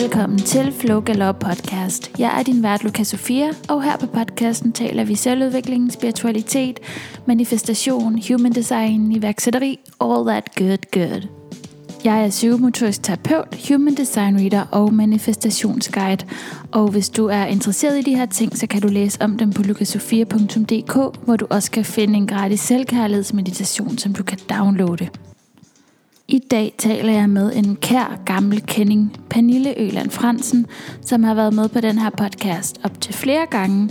Velkommen til Flow Galop podcast. Jeg er din vært Luca Sofia, og her på podcasten taler vi selvudvikling, spiritualitet, manifestation, human design, iværksætteri, all that good good. Jeg er psykomotorisk terapeut, human design reader og manifestationsguide. Og hvis du er interesseret i de her ting, så kan du læse om dem på lukasofia.dk, hvor du også kan finde en gratis selvkærlighedsmeditation, som du kan downloade. I dag taler jeg med en kær gammel kending, Pernille Øland Fransen, som har været med på den her podcast op til flere gange.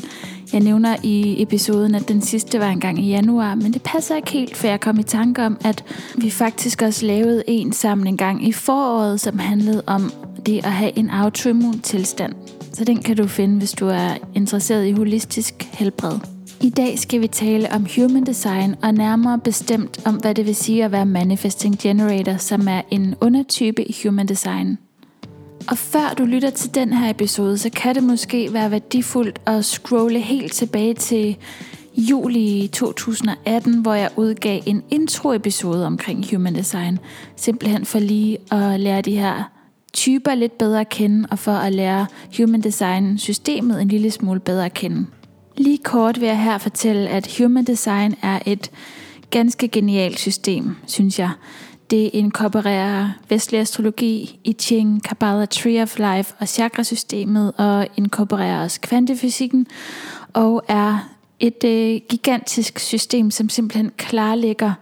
Jeg nævner i episoden, at den sidste var engang i januar, men det passer ikke helt, for jeg kom i tanke om, at vi faktisk også lavede en sammen en gang i foråret, som handlede om det at have en autoimmun tilstand. Så den kan du finde, hvis du er interesseret i holistisk helbred. I dag skal vi tale om human design og nærmere bestemt om, hvad det vil sige at være manifesting generator, som er en undertype i human design. Og før du lytter til den her episode, så kan det måske være værdifuldt at scrolle helt tilbage til juli 2018, hvor jeg udgav en intro-episode omkring human design. Simpelthen for lige at lære de her typer lidt bedre at kende, og for at lære human design systemet en lille smule bedre at kende. Lige kort vil jeg her fortælle, at Human Design er et ganske genialt system, synes jeg. Det inkorporerer vestlig astrologi, I Ching, Kabbalah, Tree of Life og chakrasystemet og inkorporerer også kvantefysikken og er et øh, gigantisk system, som simpelthen klarlægger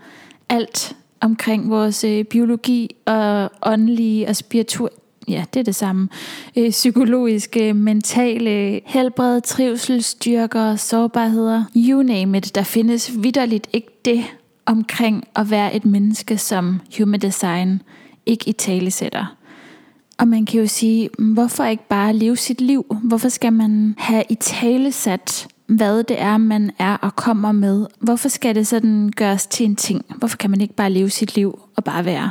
alt omkring vores øh, biologi og åndelige og spiritu- ja, det er det samme. Øh, psykologiske, mentale, helbred, trivsel, styrker, sårbarheder. You name it. Der findes vidderligt ikke det omkring at være et menneske, som human design ikke i tale sætter. Og man kan jo sige, mm, hvorfor ikke bare leve sit liv? Hvorfor skal man have i tale sat, hvad det er, man er og kommer med? Hvorfor skal det sådan gøres til en ting? Hvorfor kan man ikke bare leve sit liv og bare være?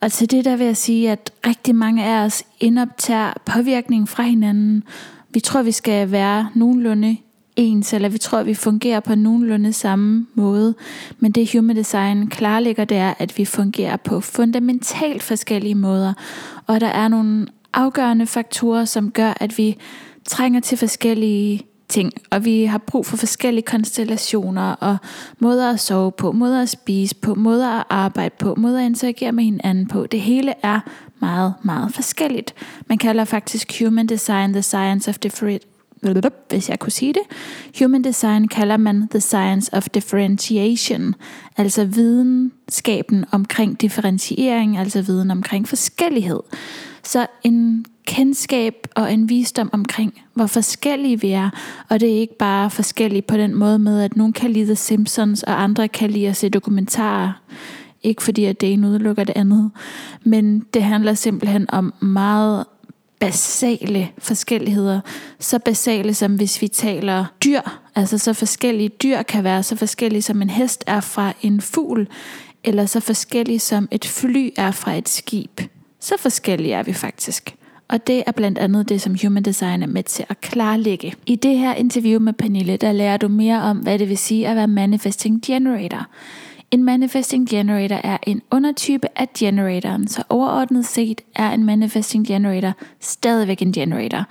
Og til det der vil jeg sige, at rigtig mange af os indoptager påvirkning fra hinanden. Vi tror, vi skal være nogenlunde ens, eller vi tror, vi fungerer på nogenlunde samme måde. Men det human design klarlægger, det er, at vi fungerer på fundamentalt forskellige måder. Og der er nogle afgørende faktorer, som gør, at vi trænger til forskellige ting, og vi har brug for forskellige konstellationer og måder at sove på, måder at spise på, måder at arbejde på, måder at interagere med hinanden på. Det hele er meget, meget forskelligt. Man kalder faktisk human design the science of different hvis jeg kunne sige det. Human design kalder man the science of differentiation, altså videnskaben omkring differentiering, altså viden omkring forskellighed. Så en kendskab og en visdom omkring, hvor forskellige vi er. Og det er ikke bare forskellige på den måde med, at nogen kan lide The Simpsons, og andre kan lide at se dokumentarer. Ikke fordi, at det ene udelukker det andet. Men det handler simpelthen om meget basale forskelligheder. Så basale som hvis vi taler dyr. Altså så forskellige dyr kan være så forskellige som en hest er fra en fugl. Eller så forskellige som et fly er fra et skib. Så forskellige er vi faktisk. Og det er blandt andet det, som Human Design er med til at klarlægge. I det her interview med Pernille, der lærer du mere om, hvad det vil sige at være Manifesting Generator. En Manifesting Generator er en undertype af generatoren, så overordnet set er en Manifesting Generator stadigvæk en generator.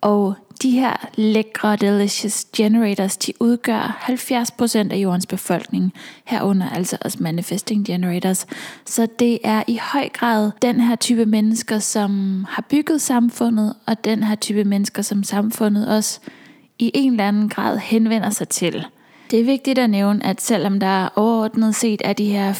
Og de her lækre delicious generators, de udgør 70% af jordens befolkning, herunder altså også manifesting generators. Så det er i høj grad den her type mennesker, som har bygget samfundet, og den her type mennesker, som samfundet også i en eller anden grad henvender sig til. Det er vigtigt at nævne, at selvom der overordnet set er de her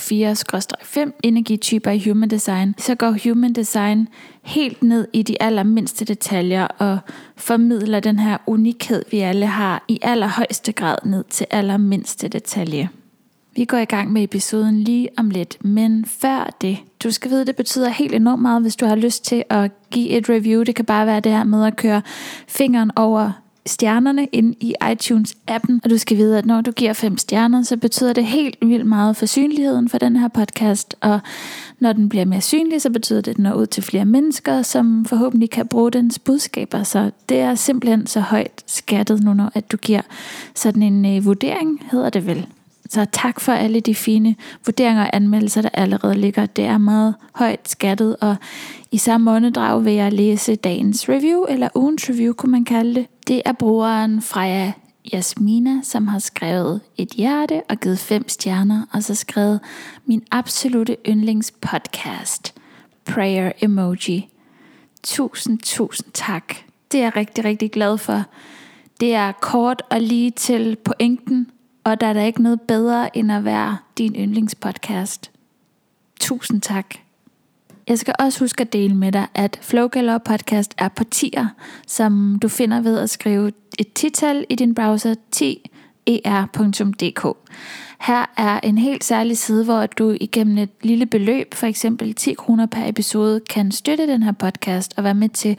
4-5 energityper i Human Design, så går Human Design helt ned i de allermindste detaljer og formidler den her unikhed, vi alle har, i allerhøjeste grad ned til allermindste detalje. Vi går i gang med episoden lige om lidt, men før det, du skal vide, det betyder helt enormt meget, hvis du har lyst til at give et review. Det kan bare være det her med at køre fingeren over stjernerne ind i iTunes-appen, og du skal vide, at når du giver fem stjerner, så betyder det helt vildt meget for synligheden for den her podcast, og når den bliver mere synlig, så betyder det, at den når ud til flere mennesker, som forhåbentlig kan bruge dens budskaber, så det er simpelthen så højt skattet nu, når at du giver sådan en øh, vurdering, hedder det vel. Så tak for alle de fine vurderinger og anmeldelser, der allerede ligger. Det er meget højt skattet, og i samme åndedrag vil jeg læse dagens review, eller ugens review, kunne man kalde det. Det er brugeren Freja Jasmina, som har skrevet et hjerte og givet fem stjerner, og så skrevet min absolute yndlingspodcast, Prayer Emoji. Tusind, tusind tak. Det er jeg rigtig, rigtig glad for. Det er kort og lige til pointen, og der er der ikke noget bedre end at være din yndlingspodcast. Tusind tak. Jeg skal også huske at dele med dig, at Flow Galore Podcast er på tier, som du finder ved at skrive et tital i din browser 10 er.dk. Her er en helt særlig side, hvor du igennem et lille beløb, for eksempel 10 kroner per episode, kan støtte den her podcast og være med til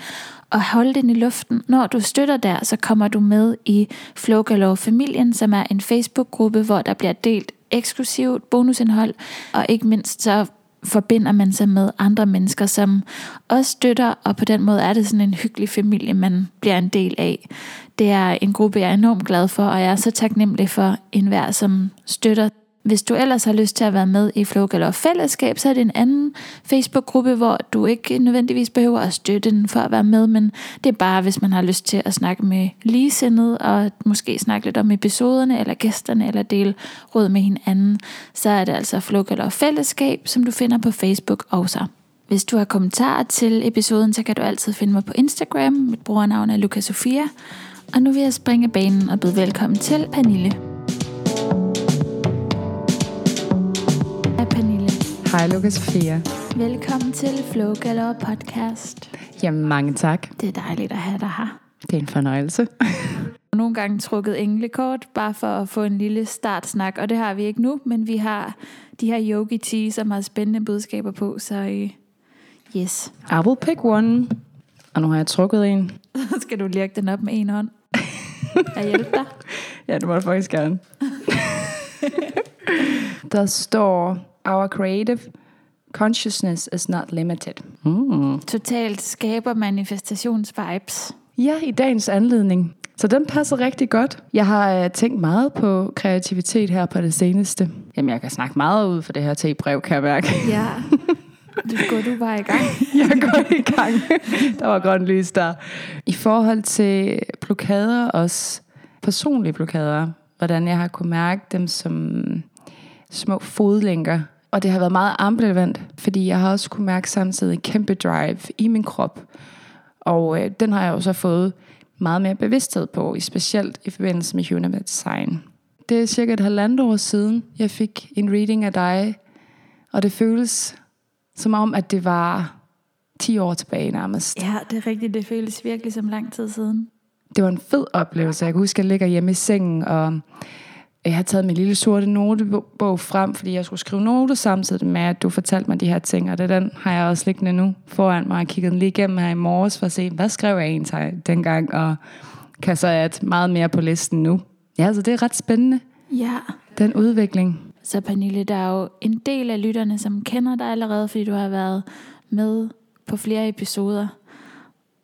at holde den i luften. Når du støtter der, så kommer du med i Flowgalore-familien, som er en Facebook-gruppe, hvor der bliver delt eksklusivt bonusindhold, og ikke mindst så forbinder man sig med andre mennesker, som også støtter, og på den måde er det sådan en hyggelig familie, man bliver en del af. Det er en gruppe, jeg er enormt glad for, og jeg er så taknemmelig for enhver, som støtter hvis du ellers har lyst til at være med i Flow Galore Fællesskab, så er det en anden Facebook-gruppe, hvor du ikke nødvendigvis behøver at støtte den for at være med, men det er bare, hvis man har lyst til at snakke med ligesindede, og måske snakke lidt om episoderne, eller gæsterne, eller dele råd med hinanden, så er det altså Flow Galore Fællesskab, som du finder på Facebook også. Hvis du har kommentarer til episoden, så kan du altid finde mig på Instagram. Mit brugernavn er Luca Sofia. Og nu vil jeg springe banen og byde velkommen til Pernille. Hej Lukas Sofia. Velkommen til Flow Galore podcast. Jamen mange tak. Det er dejligt at have dig her. Det er en fornøjelse. Nogle gange trukket englekort, bare for at få en lille startsnak, og det har vi ikke nu, men vi har de her yogi tea, som har spændende budskaber på, så uh, yes. I will pick one. Og nu har jeg trukket en. Skal du lirke den op med en hånd? Jeg hjælper dig? ja, det må du faktisk gerne. Der står, our creative consciousness is not limited. Mm. Totalt skaber manifestationsvibes. Ja, i dagens anledning. Så den passer rigtig godt. Jeg har uh, tænkt meget på kreativitet her på det seneste. Jamen, jeg kan snakke meget ud for det her til-brev, kan jeg mærke. Ja. Du går du bare i gang. jeg går i gang. Der var grønt lys der. I forhold til blokader, også personlige blokader, hvordan jeg har kunne mærke dem som små fodlænker. Og det har været meget ambivalent, fordi jeg har også kunne mærke samtidig en kæmpe drive i min krop. Og øh, den har jeg også fået meget mere bevidsthed på, specielt i forbindelse med Human Design. Det er cirka et halvandet år siden, jeg fik en reading af dig, og det føles som om, at det var 10 år tilbage nærmest. Ja, det er rigtigt. Det føles virkelig som lang tid siden. Det var en fed oplevelse. Jeg kan huske, at jeg ligger hjemme i sengen, og jeg har taget min lille sorte notebog frem, fordi jeg skulle skrive noter samtidig med, at du fortalte mig de her ting, og det den har jeg også liggende nu foran mig. Jeg kiggede den lige igennem her i morges for at se, hvad skrev jeg egentlig dengang, og kan så at meget mere på listen nu. Ja, så det er ret spændende. Ja. Den udvikling. Så Pernille, der er jo en del af lytterne, som kender dig allerede, fordi du har været med på flere episoder.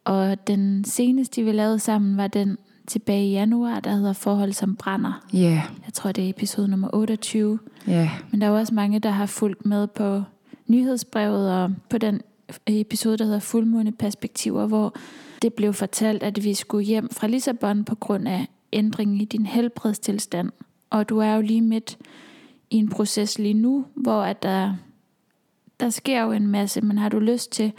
Og den seneste, vi lavede sammen, var den tilbage i januar, der hedder Forhold som brænder. Ja. Yeah. Jeg tror, det er episode nummer 28. Ja. Yeah. Men der er også mange, der har fulgt med på nyhedsbrevet og på den episode, der hedder Fuldmåne Perspektiver, hvor det blev fortalt, at vi skulle hjem fra Lissabon på grund af ændring i din helbredstilstand. Og du er jo lige midt i en proces lige nu, hvor at der, der sker jo en masse, men har du lyst til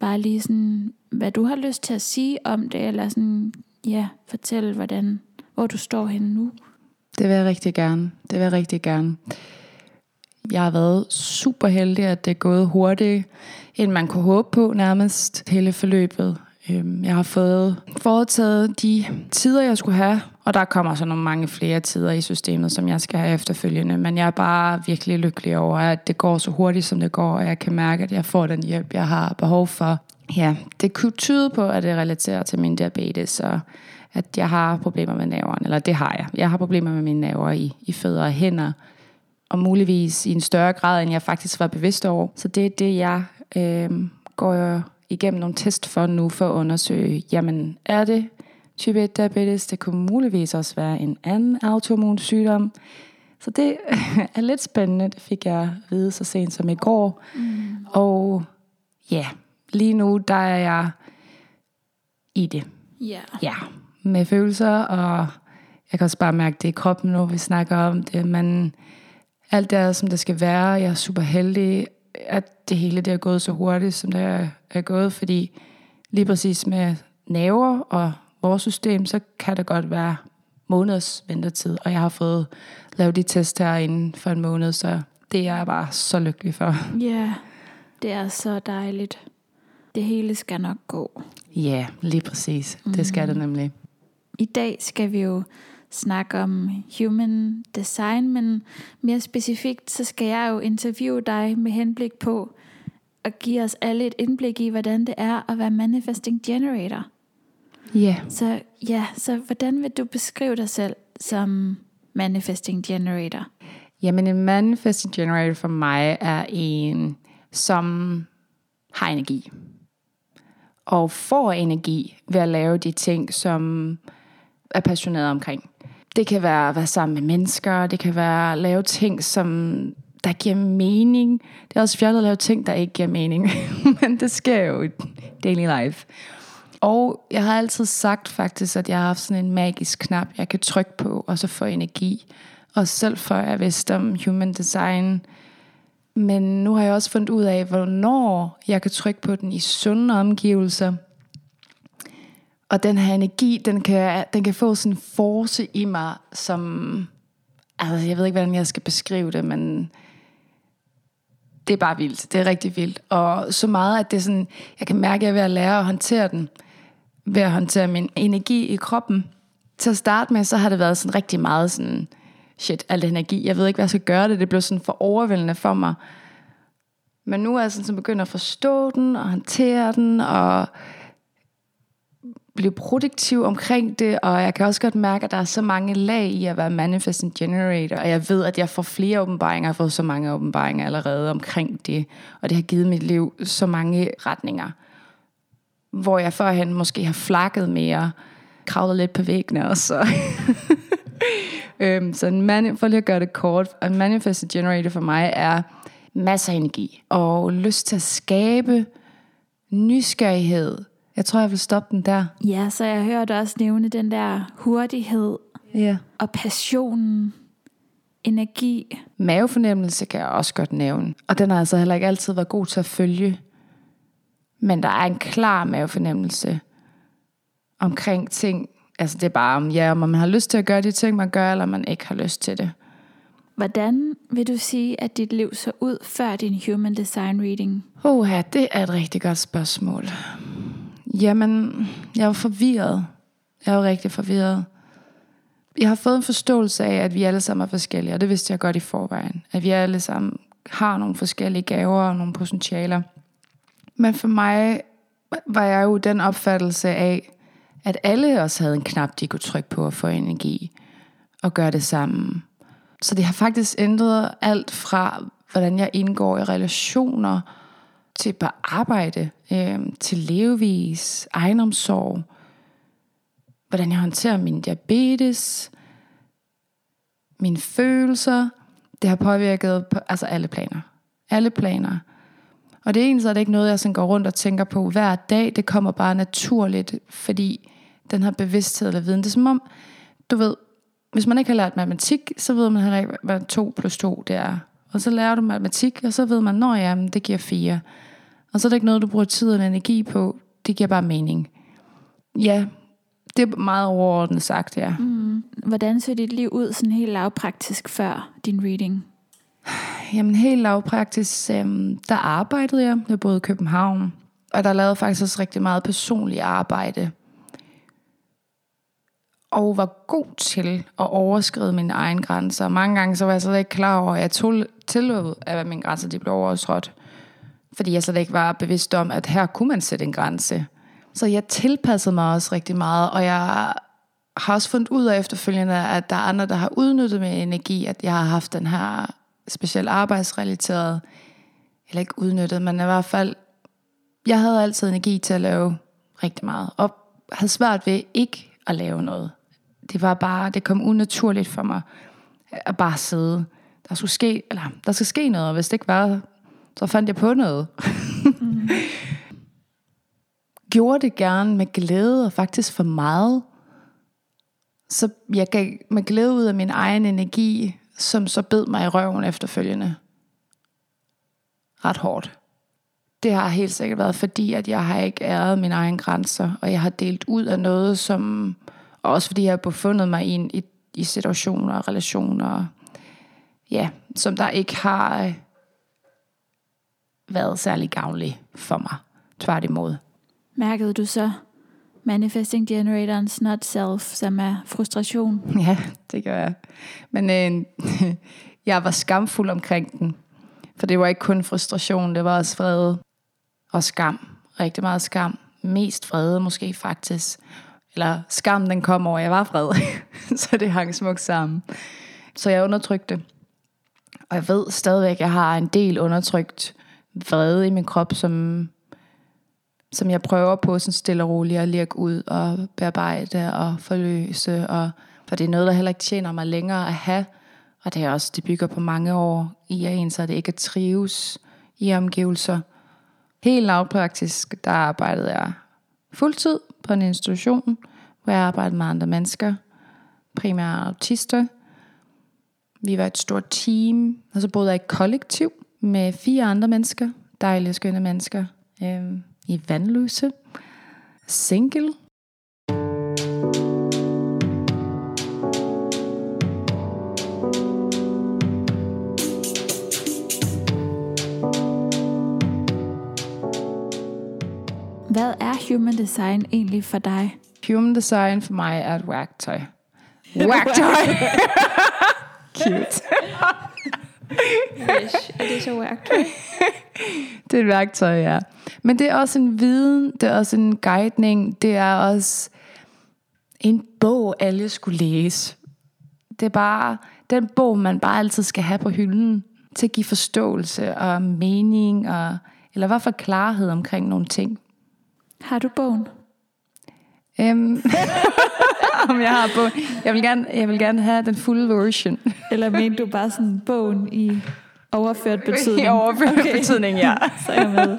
bare lige sådan, hvad du har lyst til at sige om det, eller sådan ja, fortælle, hvordan, hvor du står henne nu. Det vil jeg rigtig gerne. Det vil jeg rigtig gerne. Jeg har været super heldig, at det er gået hurtigt, end man kunne håbe på nærmest hele forløbet. Øhm, jeg har fået foretaget de tider, jeg skulle have, og der kommer så nogle mange flere tider i systemet, som jeg skal have efterfølgende. Men jeg er bare virkelig lykkelig over, at det går så hurtigt, som det går, og jeg kan mærke, at jeg får den hjælp, jeg har behov for. Ja, det kunne tyde på, at det relaterer til min diabetes, og at jeg har problemer med naverne. eller det har jeg. Jeg har problemer med mine naver i, i fødder og hænder, og muligvis i en større grad, end jeg faktisk var bevidst over. Så det er det, jeg øh, går igennem nogle test for nu, for at undersøge, jamen er det type 1 diabetes? Det kunne muligvis også være en anden autoimmun sygdom. Så det er lidt spændende, det fik jeg at vide så sent som i går. Mm. Og ja, lige nu der er jeg i det. Ja. Ja, med følelser, og jeg kan også bare mærke det i kroppen, når vi snakker om det. Men alt det er, som det skal være. Jeg er super heldig, at det hele det er gået så hurtigt, som det er, er gået, fordi lige præcis med naver og vores system, så kan det godt være måneders ventetid, og jeg har fået lavet de test her inden for en måned, så det er jeg bare så lykkelig for. Ja, det er så dejligt. Det hele skal nok gå. Ja, lige præcis. Mm. Det skal det nemlig. I dag skal vi jo snakke om human design, men mere specifikt, så skal jeg jo interviewe dig med henblik på at give os alle et indblik i, hvordan det er at være manifesting generator. Yeah. Så ja, så hvordan vil du beskrive dig selv som manifesting generator? Jamen en manifesting generator for mig er en, som har energi. Og får energi ved at lave de ting, som er passioneret omkring. Det kan være at være sammen med mennesker, det kan være at lave ting, som der giver mening. Det er også fjollet at lave ting, der ikke giver mening. Men det sker jo i daily life. Og jeg har altid sagt faktisk, at jeg har haft sådan en magisk knap, jeg kan trykke på, og så få energi. Og selv for jeg vidste om human design. Men nu har jeg også fundet ud af, hvornår jeg kan trykke på den i sunde omgivelser. Og den her energi, den kan, den kan få sådan en force i mig, som... Altså, jeg ved ikke, hvordan jeg skal beskrive det, men det er bare vildt. Det er rigtig vildt. Og så meget, at det er sådan, jeg kan mærke, at jeg er ved at lære at håndtere den. Ved at håndtere min energi i kroppen. Til at starte med, så har det været sådan rigtig meget sådan, shit, al energi. Jeg ved ikke, hvad jeg skal gøre det. Det blev sådan for overvældende for mig. Men nu er jeg sådan, så begynder at forstå den, og håndtere den, og blive produktiv omkring det, og jeg kan også godt mærke, at der er så mange lag i at være manifesting generator, og jeg ved, at jeg får flere åbenbaringer, jeg har fået så mange åbenbaringer allerede omkring det, og det har givet mit liv så mange retninger, hvor jeg førhen måske har flakket mere, kravlet lidt på væggene også. øhm, så en man, for lige at gøre det kort, en manifesting generator for mig er masser af energi, og lyst til at skabe, nysgerrighed, jeg tror, jeg vil stoppe den der. Ja, så jeg hørte også nævne den der hurtighed ja. og passionen, energi. Mavefornemmelse kan jeg også godt nævne. Og den har altså heller ikke altid været god til at følge. Men der er en klar mavefornemmelse omkring ting. Altså det er bare om, ja, om man har lyst til at gøre de ting, man gør, eller man ikke har lyst til det. Hvordan vil du sige, at dit liv så ud før din Human Design Reading? Oha, det er et rigtig godt spørgsmål. Jamen, jeg er forvirret. Jeg er jo rigtig forvirret. Jeg har fået en forståelse af, at vi alle sammen er forskellige, og det vidste jeg godt i forvejen. At vi alle sammen har nogle forskellige gaver og nogle potentialer. Men for mig var jeg jo den opfattelse af, at alle os havde en knap, de kunne trykke på at få energi og gøre det sammen. Så det har faktisk ændret alt fra, hvordan jeg indgår i relationer, til bare arbejde, øh, til levevis, ejendomssorg, hvordan jeg håndterer min diabetes, mine følelser. Det har påvirket på, altså alle planer. Alle planer. Og det er egentlig så er det ikke noget, jeg sådan går rundt og tænker på hver dag. Det kommer bare naturligt, fordi den her bevidsthed eller viden, det er som om, du ved, hvis man ikke har lært matematik, så ved man heller ikke, hvad 2 plus 2 det er. Og så lærer du matematik, og så ved man, når ja, det giver 4. Og så er det ikke noget, du bruger tid og energi på. Det giver bare mening. Ja, det er meget overordnet sagt, ja. Mm. Hvordan så dit liv ud sådan helt lavpraktisk før din reading? Jamen helt lavpraktisk, øhm, der arbejdede jeg. Jeg boede i København. Og der lavede faktisk også rigtig meget personligt arbejde. Og var god til at overskride mine egne grænser. Mange gange så var jeg slet ikke klar over, at jeg tog, tillod, at mine grænser de blev overtrådt fordi jeg slet ikke var bevidst om, at her kunne man sætte en grænse. Så jeg tilpassede mig også rigtig meget, og jeg har også fundet ud af efterfølgende, at der er andre, der har udnyttet min energi, at jeg har haft den her specielt arbejdsrelateret, eller ikke udnyttet, men i hvert fald, jeg havde altid energi til at lave rigtig meget, og havde svært ved ikke at lave noget. Det var bare, det kom unaturligt for mig, at bare sidde. Der skulle ske, eller der skal ske noget, og hvis det ikke var, så fandt jeg på noget. Mm. Gjorde det gerne med glæde, og faktisk for meget. Så jeg gav med glæde ud af min egen energi, som så bed mig i røven efterfølgende. Ret hårdt. Det har helt sikkert været fordi, at jeg har ikke æret mine egne grænser, og jeg har delt ud af noget, som også fordi jeg har befundet mig i, en, i, i situationer og relationer, ja, som der ikke har øh, været særlig gavnlige for mig. Tværtimod. Mærkede du så Manifesting Generator's not self, som er frustration? Ja, det gør jeg. Men øh, jeg var skamfuld omkring den. For det var ikke kun frustration, det var også vrede og skam. Rigtig meget skam. Mest vrede måske faktisk. Eller skam, den kom over, jeg var vred. så det hang smukt sammen. Så jeg undertrykte. Og jeg ved stadigvæk, at jeg har en del undertrykt vrede i min krop, som, som jeg prøver på sådan stille og roligt at lægge ud og bearbejde og forløse. Og, for det er noget, der heller ikke tjener mig længere at have. Og det er også, det bygger på mange år i at en, så det ikke at trives i omgivelser. Helt lavpraktisk, der arbejdede jeg fuldtid på en institution, hvor jeg arbejdede med andre mennesker, primært autister. Vi var et stort team, og så boede jeg i kollektiv med fire andre mennesker, dejlige, skønne mennesker, Øhm, i Vandløse, single. Hvad er human design egentlig for dig? Human design for mig er et værktøj. Værktøj! Cute. Wish, er det så værktøj? det er et værktøj, ja. Men det er også en viden, det er også en guidning, det er også en bog, alle skulle læse. Det er bare den bog, man bare altid skal have på hylden, til at give forståelse og mening, og, eller i hvert fald klarhed omkring nogle ting. Har du bogen? Um, om jeg har bogen. Jeg vil, gerne, jeg vil gerne have den fulde version. Eller mente du bare sådan bogen i overført betydning? I overført okay. betydning, ja. så er jeg med.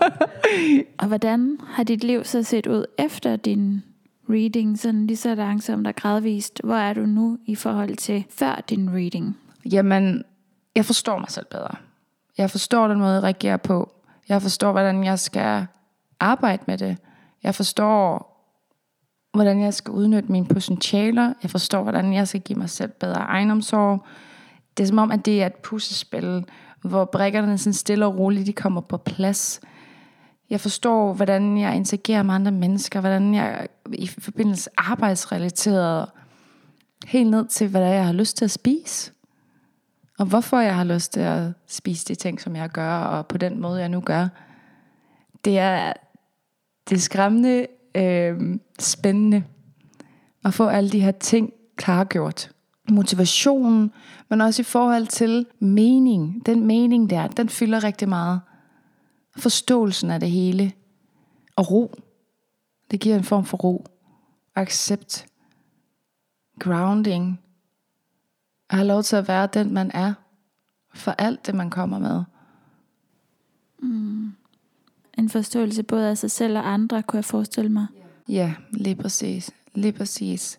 Og hvordan har dit liv så set ud efter din reading, sådan lige så langsomt og gradvist? Hvor er du nu i forhold til før din reading? Jamen, jeg forstår mig selv bedre. Jeg forstår den måde, jeg reagerer på. Jeg forstår, hvordan jeg skal arbejde med det. Jeg forstår, hvordan jeg skal udnytte mine potentialer. Jeg forstår, hvordan jeg skal give mig selv bedre egenomsorg. Det er som om, at det er et puslespil, hvor brækkerne sådan stille og roligt de kommer på plads. Jeg forstår, hvordan jeg interagerer med andre mennesker, hvordan jeg i forbindelse arbejdsrelateret, helt ned til, hvad jeg har lyst til at spise. Og hvorfor jeg har lyst til at spise de ting, som jeg gør, og på den måde, jeg nu gør. Det er, det er skræmmende øh, spændende at få alle de her ting klargjort. Motivationen, men også i forhold til mening. Den mening der, den fylder rigtig meget. Forståelsen af det hele. Og ro. Det giver en form for ro. Accept. Grounding. At have lov til at være den, man er. For alt det, man kommer med. Mm en forståelse både af sig selv og andre, kunne jeg forestille mig. Ja, lige præcis. Lige præcis.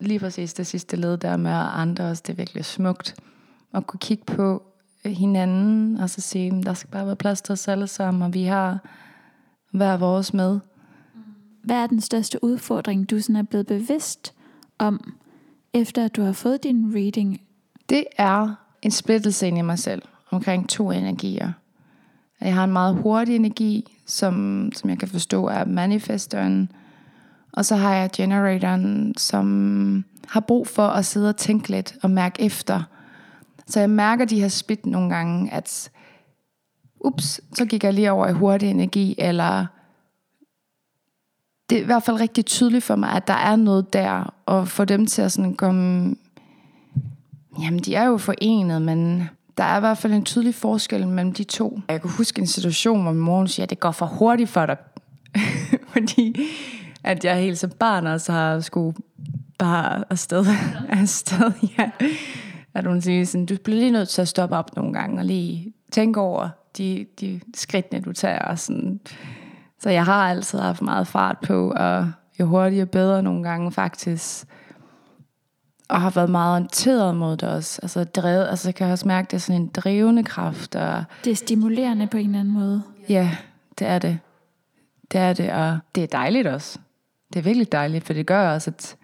Lige præcis det sidste led der med andre også, det er virkelig smukt. At kunne kigge på hinanden, og så sige, der skal bare være plads til os alle sammen, og vi har hver vores med. Hvad er den største udfordring, du sådan er blevet bevidst om, efter at du har fået din reading? Det er en splittelse ind i mig selv, omkring to energier. Jeg har en meget hurtig energi, som, som jeg kan forstå er manifesteren. Og så har jeg generatoren, som har brug for at sidde og tænke lidt og mærke efter. Så jeg mærker de her split nogle gange, at ups, så gik jeg lige over i hurtig energi, eller det er i hvert fald rigtig tydeligt for mig, at der er noget der, og få dem til at sådan komme, jamen de er jo forenet, men der er i hvert fald en tydelig forskel mellem de to. Jeg kan huske en situation, hvor min mor siger, at det går for hurtigt for dig. Fordi at jeg helt som barn også har skulle bare afsted. afsted ja. at hun siger sådan, du bliver lige nødt til at stoppe op nogle gange og lige tænke over de, de skridtene, du tager. Og sådan. Så jeg har altid haft meget fart på, og jo hurtigere bedre nogle gange faktisk. Og har været meget orienteret mod det også. Altså, drevet, altså jeg kan også mærke, at det er sådan en drivende kraft. Og, Det er stimulerende på en eller anden måde. ja, det er det. Det er det, og det er dejligt også. Det er virkelig dejligt, for det gør også, at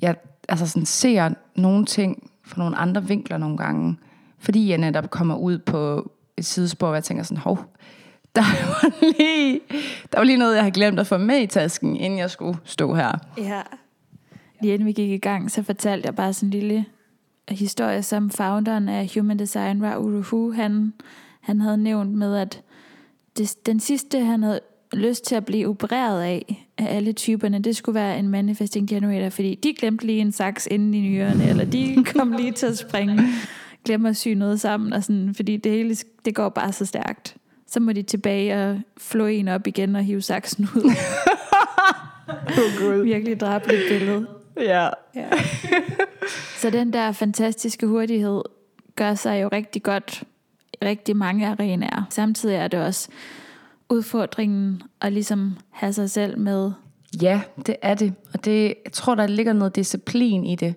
jeg altså sådan ser nogle ting fra nogle andre vinkler nogle gange. Fordi jeg netop kommer ud på et sidespor, hvor jeg tænker sådan, hov, der var lige, der var lige noget, jeg har glemt at få med i tasken, inden jeg skulle stå her. Ja. Lige inden vi gik i gang, så fortalte jeg bare sådan en lille historie, som founderen af Human Design, Raoul Uruhu, han, han havde nævnt med, at det, den sidste, han havde lyst til at blive opereret af, af alle typerne, det skulle være en manifesting generator, fordi de glemte lige en saks inden i nyrerne, eller de kom lige til at springe, glemme at sy noget sammen, og sådan, fordi det hele det går bare så stærkt. Så må de tilbage og flå en op igen og hive saksen ud. Oh, Virkelig drabeligt billede. Ja. Ja. Så den der fantastiske hurtighed gør sig jo rigtig godt i rigtig mange arenaer. Samtidig er det også udfordringen at ligesom have sig selv med. Ja, det er det. Og det, jeg tror, der ligger noget disciplin i det.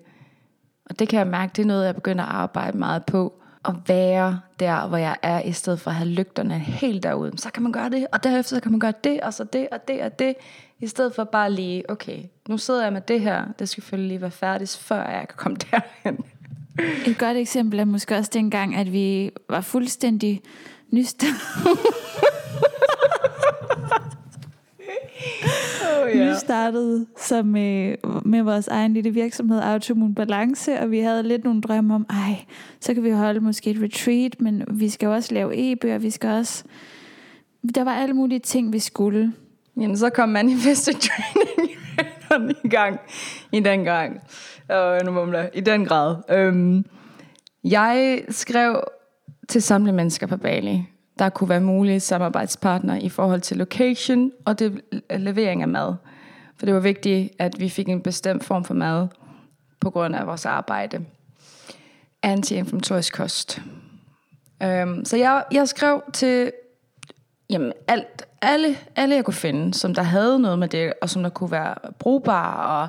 Og det kan jeg mærke, det er noget, jeg begynder at arbejde meget på. At være der, hvor jeg er, i stedet for at have lygterne helt derude. Så kan man gøre det, og derefter så kan man gøre det, og så det, og det, og det. I stedet for bare lige, okay, nu sidder jeg med det her. Det skal selvfølgelig lige være færdigt, før jeg kan komme derhen. Et godt eksempel er måske også dengang, at vi var fuldstændig nystartet, Oh, nystartet som, øh, med vores egen lille virksomhed Automun Balance, og vi havde lidt nogle drømme om, ej, så kan vi holde måske et retreat, men vi skal jo også lave e-bøger, vi skal også... Der var alle mulige ting, vi skulle. Jamen, så kom Manifested Training i gang i den gang. Og nu mumler i den grad. Øhm, jeg skrev til samle mennesker på Bali, der kunne være mulige samarbejdspartnere i forhold til location og det, øh, levering af mad. For det var vigtigt, at vi fik en bestemt form for mad på grund af vores arbejde. Anti-inflammatorisk kost. Øhm, så jeg, jeg skrev til jamen, alt, alle, alle jeg kunne finde, som der havde noget med det, og som der kunne være brugbare. Og,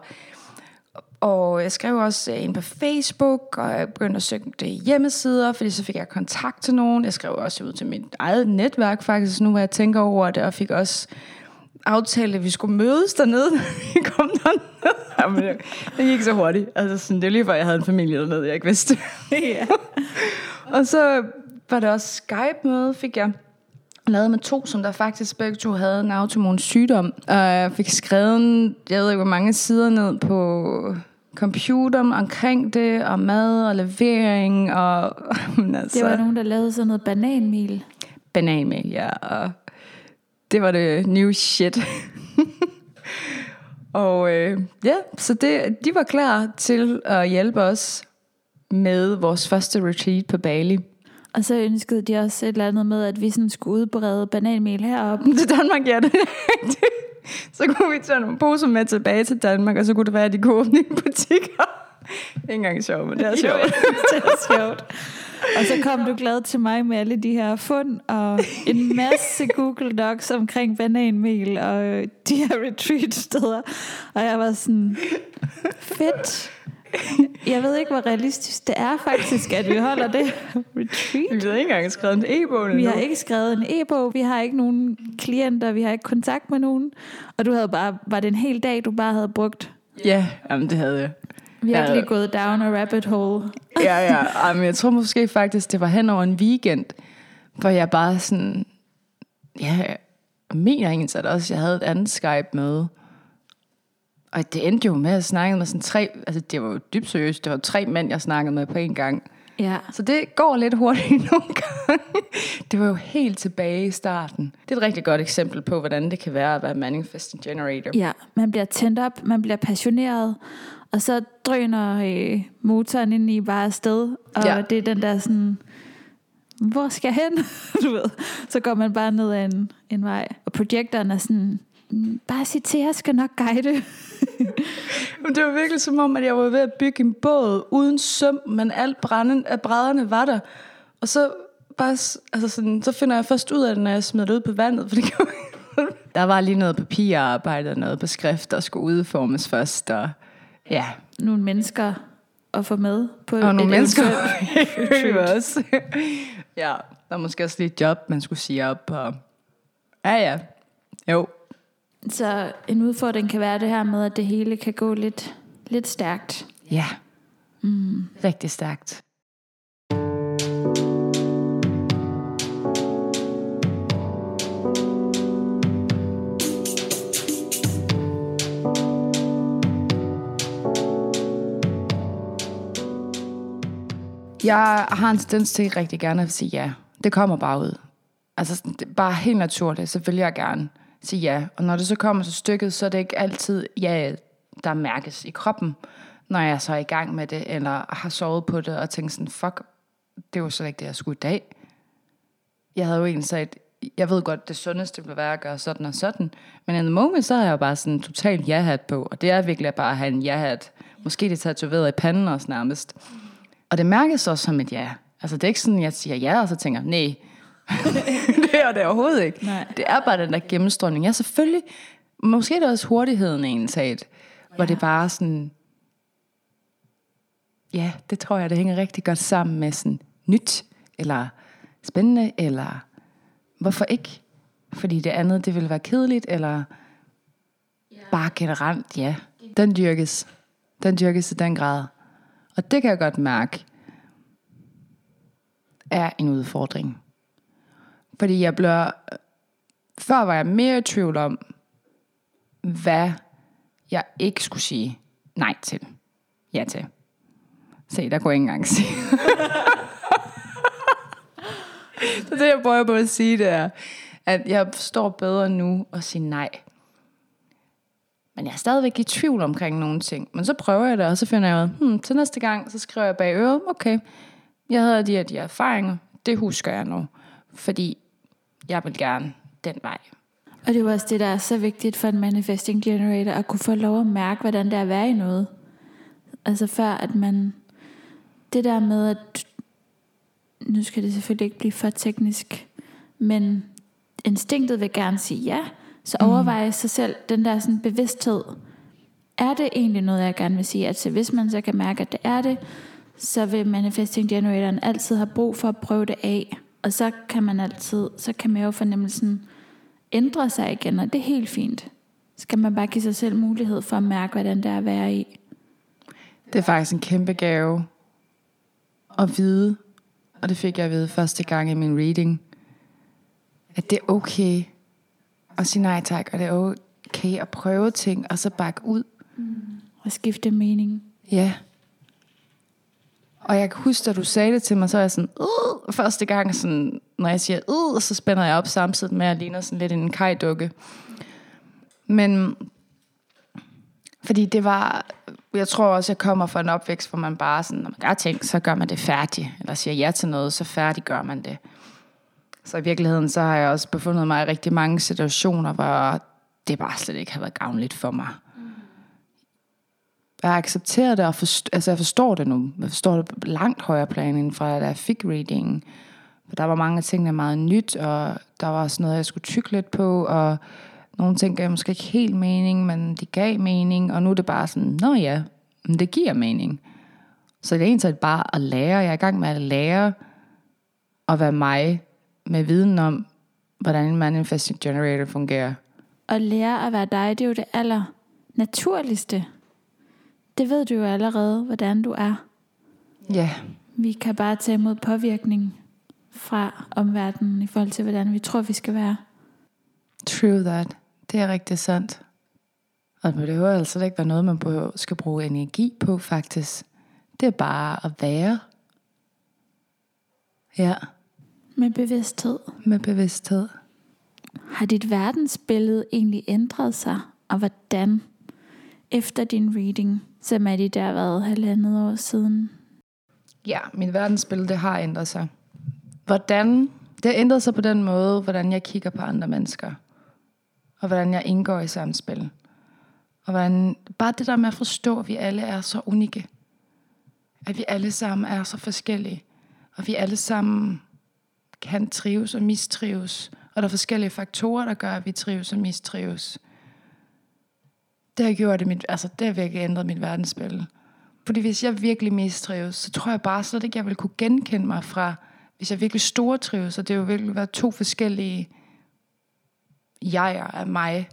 og jeg skrev også ind på Facebook, og jeg begyndte at søge det hjemmesider, fordi så fik jeg kontakt til nogen. Jeg skrev også ud til mit eget netværk faktisk, nu hvor jeg tænker over det, og fik også aftalt, at vi skulle mødes dernede, vi kom dernede. Jamen, det, det gik så hurtigt. Altså, sådan, det er lige før, jeg havde en familie dernede, jeg ikke vidste. ja. Og så var der også Skype-møde, fik jeg lavet med to, som der faktisk begge to havde en autoimmun sygdom. Og jeg fik skrevet, jeg ved ikke, hvor mange sider ned på computeren omkring det, og mad og levering, og men altså, Det var nogen, der lavede sådan noget bananmel. bananmel, ja, og det var det new shit. og øh, ja, så det, de var klar til at hjælpe os med vores første retreat på Bali. Og så ønskede de også et eller andet med, at vi sådan skulle udbrede bananmel heroppe. til Danmark, ja, det. Så kunne vi tage nogle poser med tilbage til Danmark, og så kunne det være, at de kunne åbne en butikker. Ikke engang sjovt, men det er sjovt. det er sjovt. Og så kom du glad til mig med alle de her fund og en masse Google Docs omkring bananmel og de her retreat-steder. Og jeg var sådan, fedt. Jeg ved ikke, hvor realistisk det er faktisk, at vi holder det retreat. Vi har ikke engang skrevet en e-bog Vi har ikke skrevet en e-bog, vi har ikke nogen klienter, vi har ikke kontakt med nogen. Og du havde bare, var det en hel dag, du bare havde brugt? Ja, jamen det havde jeg. Virkelig Ja. gået down a rabbit hole. Ja, ja. Ej, men jeg tror måske faktisk, det var hen over en weekend, hvor jeg bare sådan... Ja, mener egentlig at også, jeg havde et andet Skype-møde. Og det endte jo med at snakke med sådan tre... Altså, det var jo dybt seriøst. Det var tre mænd, jeg snakkede med på en gang. Ja. Så det går lidt hurtigt nogle gange. Det var jo helt tilbage i starten. Det er et rigtig godt eksempel på, hvordan det kan være at være manifesting generator. Ja, man bliver tændt op, man bliver passioneret, og så drøner øh, motoren ind i bare afsted, og Ja. det er den der sådan, hvor skal jeg hen? du ved, så går man bare ned ad en, en vej, og projektoren er sådan, "Mm, bare sig til, jeg skal nok guide. Men det var virkelig som om, at jeg var ved at bygge en båd uden søm, men alt brænde, af brædderne var der. Og så, bare, altså sådan, så finder jeg først ud af det, når jeg smider det ud på vandet. For det kan der var lige noget papirarbejde og noget på skrift, der skulle udformes først. Og ja, Nogle mennesker at få med på og nogle mennesker også. ja, der var måske også lige et job, man skulle sige op. Og... Ja, ja. Jo, Så en udfordring kan være det her med, at det hele kan gå lidt, lidt stærkt. Ja. Mm. Rigtig stærkt. Jeg har en tendens til rigtig gerne at sige ja. Det kommer bare ud. Altså det er bare helt naturligt, så vil jeg gerne til ja. Og når det så kommer til stykket, så er det ikke altid ja, der mærkes i kroppen, når jeg så er i gang med det, eller har sovet på det, og tænkt sådan, fuck, det var slet ikke det, jeg skulle i dag. Jeg havde jo egentlig sagt, jeg ved godt, det sundeste vil være at gøre sådan og sådan, men in the moment, så har jeg jo bare sådan en total ja-hat på, og det er virkelig bare at have en ja-hat. Måske det er tatoveret i panden også nærmest. Og det mærkes også som et ja. Altså det er ikke sådan, at jeg siger ja, og så tænker, nej, det er det overhovedet ikke. Nej. Det er bare den der gennemstrømning. Ja, selvfølgelig. Måske er det også hurtigheden egentlig taget, hvor det bare er sådan, ja, det tror jeg, det hænger rigtig godt sammen med sådan nyt, eller spændende, eller hvorfor ikke? Fordi det andet, det vil være kedeligt, eller bare generelt, ja. Den dyrkes. Den dyrkes i den grad. Og det kan jeg godt mærke, er en udfordring. Fordi jeg bliver... Før var jeg mere i tvivl om, hvad jeg ikke skulle sige nej til. Ja til. Se, der kunne jeg ikke engang sige. så det, jeg prøver på at sige, det er, at jeg står bedre nu og sige nej. Men jeg er stadigvæk i tvivl omkring nogle ting. Men så prøver jeg det, og så finder jeg ud, hmm, til næste gang, så skriver jeg bag øret, okay, jeg havde de her, de erfaringer, det husker jeg nu. Fordi jeg vil gerne den vej. Og det er også det, der er så vigtigt for en manifesting generator, at kunne få lov at mærke, hvordan det er at være i noget. Altså før at man, det der med, at nu skal det selvfølgelig ikke blive for teknisk, men instinktet vil gerne sige ja, så overveje sig selv den der sådan bevidsthed. Er det egentlig noget, jeg gerne vil sige? Altså hvis man så kan mærke, at det er det, så vil manifesting generatoren altid have brug for at prøve det af. Og så kan man altid, så kan mavefornemmelsen ændre sig igen, og det er helt fint. Skal man bare give sig selv mulighed for at mærke, hvordan det er at være i. Det er faktisk en kæmpe gave at vide, og det fik jeg at vide første gang i min reading, at det er okay at sige nej tak, og det er okay at prøve ting, og så bakke ud. Og skifte mening. Ja. Og jeg kan huske, da du sagde det til mig, så er jeg sådan, øh, første gang, sådan, når jeg siger, øh, så spænder jeg op samtidig med, at jeg ligner sådan lidt en kajdukke. Men, fordi det var, jeg tror også, jeg kommer fra en opvækst, hvor man bare sådan, når man gør ting, så gør man det færdigt. Eller siger ja til noget, så færdig gør man det. Så i virkeligheden, så har jeg også befundet mig i rigtig mange situationer, hvor det bare slet ikke har været gavnligt for mig jeg accepterer det, og forst- altså jeg forstår det nu. Jeg forstår det langt højere plan, end fra da jeg fik readingen. For der var mange ting, der var meget nyt, og der var også noget, jeg skulle tykke lidt på, og nogle ting gav måske ikke helt mening, men de gav mening, og nu er det bare sådan, nå ja, men det giver mening. Så det er egentlig bare at lære. Jeg er i gang med at lære at være mig, med viden om, hvordan en manifesting generator fungerer. Og lære at være dig, det er jo det aller naturligste. Det ved du jo allerede, hvordan du er. Ja, Vi kan bare tage imod påvirkning fra omverdenen i forhold til, hvordan vi tror, vi skal være. True that. Det er rigtig sandt. Og det behøver altså ikke være noget, man skal bruge energi på, faktisk. Det er bare at være. Ja, Med bevidsthed. med bevidsthed. Har dit verdensbillede egentlig ændret sig? Og hvordan? Efter din reading, som er de der været halvandet år siden. Ja, min verdensbillede det har ændret sig. Hvordan? Det har ændret sig på den måde, hvordan jeg kigger på andre mennesker. Og hvordan jeg indgår i samspil. Og hvordan, bare det der med at forstå, at vi alle er så unikke. At vi alle sammen er så forskellige. Og vi alle sammen kan trives og mistrives. Og der er forskellige faktorer, der gør, at vi trives og mistrives. Det har gjort det mit, altså det har virkelig ændret mit verdensbillede. Fordi hvis jeg virkelig mistrives, så tror jeg bare slet ikke, jeg vil kunne genkende mig fra, hvis jeg virkelig stortrives, så det er jo virkelig være to forskellige jeger af mig.